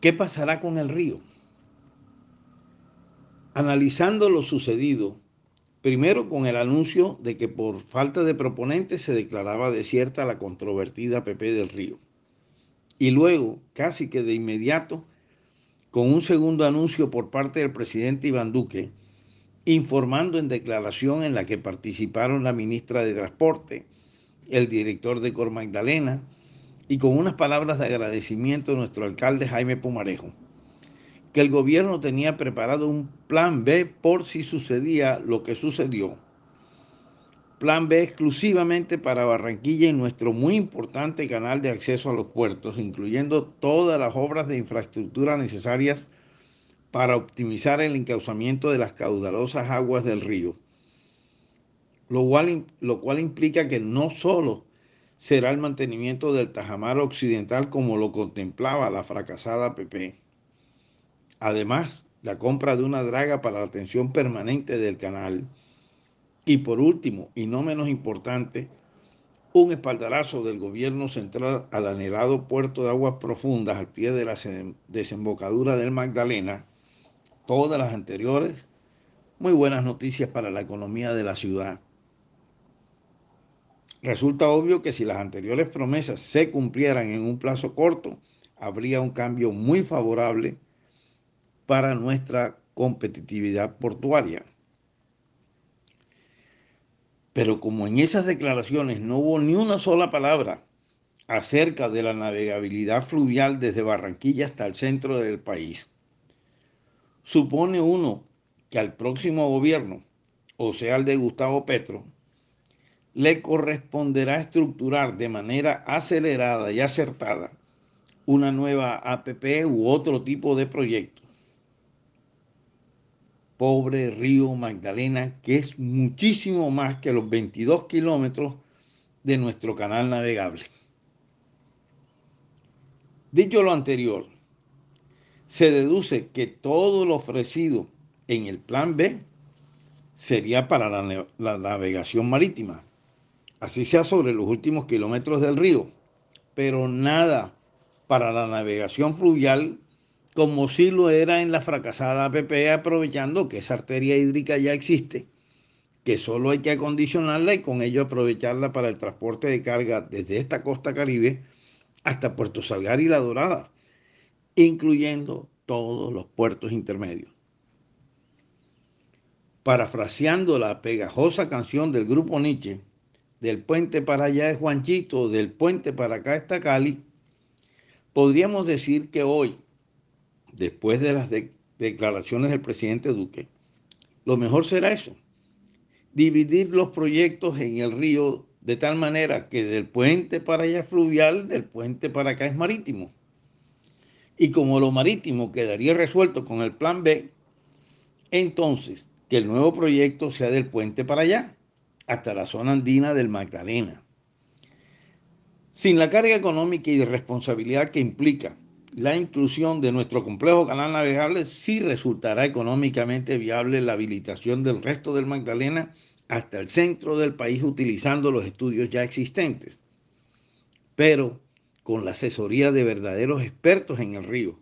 ¿Qué pasará con el río? Analizando lo sucedido, primero con el anuncio de que por falta de proponentes se declaraba desierta la controvertida PP del río. Y luego, casi que de inmediato, con un segundo anuncio por parte del presidente Iván Duque, informando en declaración en la que participaron la ministra de Transporte, el director de Cor Magdalena, y con unas palabras de agradecimiento a nuestro alcalde Jaime Pumarejo, que el gobierno tenía preparado un plan B por si sucedía lo que sucedió. Plan B exclusivamente para Barranquilla y nuestro muy importante canal de acceso a los puertos, incluyendo todas las obras de infraestructura necesarias para optimizar el encauzamiento de las caudalosas aguas del río. Lo cual, lo cual implica que no solo será el mantenimiento del Tajamar Occidental como lo contemplaba la fracasada PP. Además, la compra de una draga para la atención permanente del canal. Y por último, y no menos importante, un espaldarazo del gobierno central al anhelado puerto de aguas profundas al pie de la desembocadura del Magdalena, todas las anteriores, muy buenas noticias para la economía de la ciudad. Resulta obvio que si las anteriores promesas se cumplieran en un plazo corto, habría un cambio muy favorable para nuestra competitividad portuaria. Pero como en esas declaraciones no hubo ni una sola palabra acerca de la navegabilidad fluvial desde Barranquilla hasta el centro del país, supone uno que al próximo gobierno, o sea, al de Gustavo Petro, le corresponderá estructurar de manera acelerada y acertada una nueva APP u otro tipo de proyecto. Pobre río Magdalena, que es muchísimo más que los 22 kilómetros de nuestro canal navegable. Dicho lo anterior, se deduce que todo lo ofrecido en el plan B sería para la, la navegación marítima, así sea sobre los últimos kilómetros del río, pero nada para la navegación fluvial como si lo era en la fracasada APP, aprovechando que esa arteria hídrica ya existe, que solo hay que acondicionarla y con ello aprovecharla para el transporte de carga desde esta costa caribe hasta Puerto Salgar y La Dorada, incluyendo todos los puertos intermedios. Parafraseando la pegajosa canción del grupo Nietzsche, del puente para allá es Juanchito, del puente para acá está Cali, podríamos decir que hoy, después de las declaraciones del presidente Duque, lo mejor será eso, dividir los proyectos en el río de tal manera que del puente para allá es fluvial, del puente para acá es marítimo. Y como lo marítimo quedaría resuelto con el plan B, entonces que el nuevo proyecto sea del puente para allá hasta la zona andina del Magdalena. Sin la carga económica y de responsabilidad que implica la inclusión de nuestro complejo canal navegable, sí resultará económicamente viable la habilitación del resto del Magdalena hasta el centro del país utilizando los estudios ya existentes, pero con la asesoría de verdaderos expertos en el río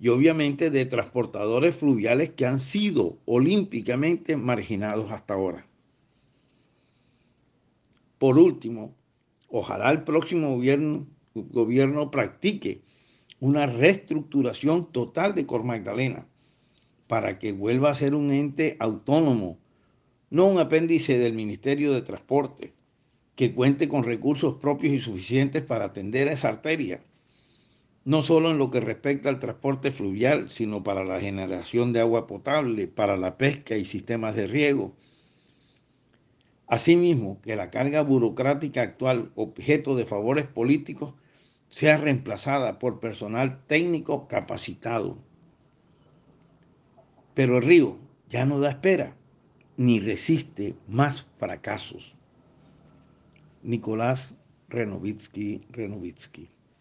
y obviamente de transportadores fluviales que han sido olímpicamente marginados hasta ahora. Por último, ojalá el próximo gobierno, practique una reestructuración total de Cor Magdalena para que vuelva a ser un ente autónomo, no un apéndice del Ministerio de Transporte, que cuente con recursos propios y suficientes para atender a esa arteria, no solo en lo que respecta al transporte fluvial, sino para la generación de agua potable, para la pesca y sistemas de riego, Asimismo, que la carga burocrática actual, objeto de favores políticos, sea reemplazada por personal técnico capacitado. Pero el río ya no da espera ni resiste más fracasos. Nicolás Renovitsky Renovitsky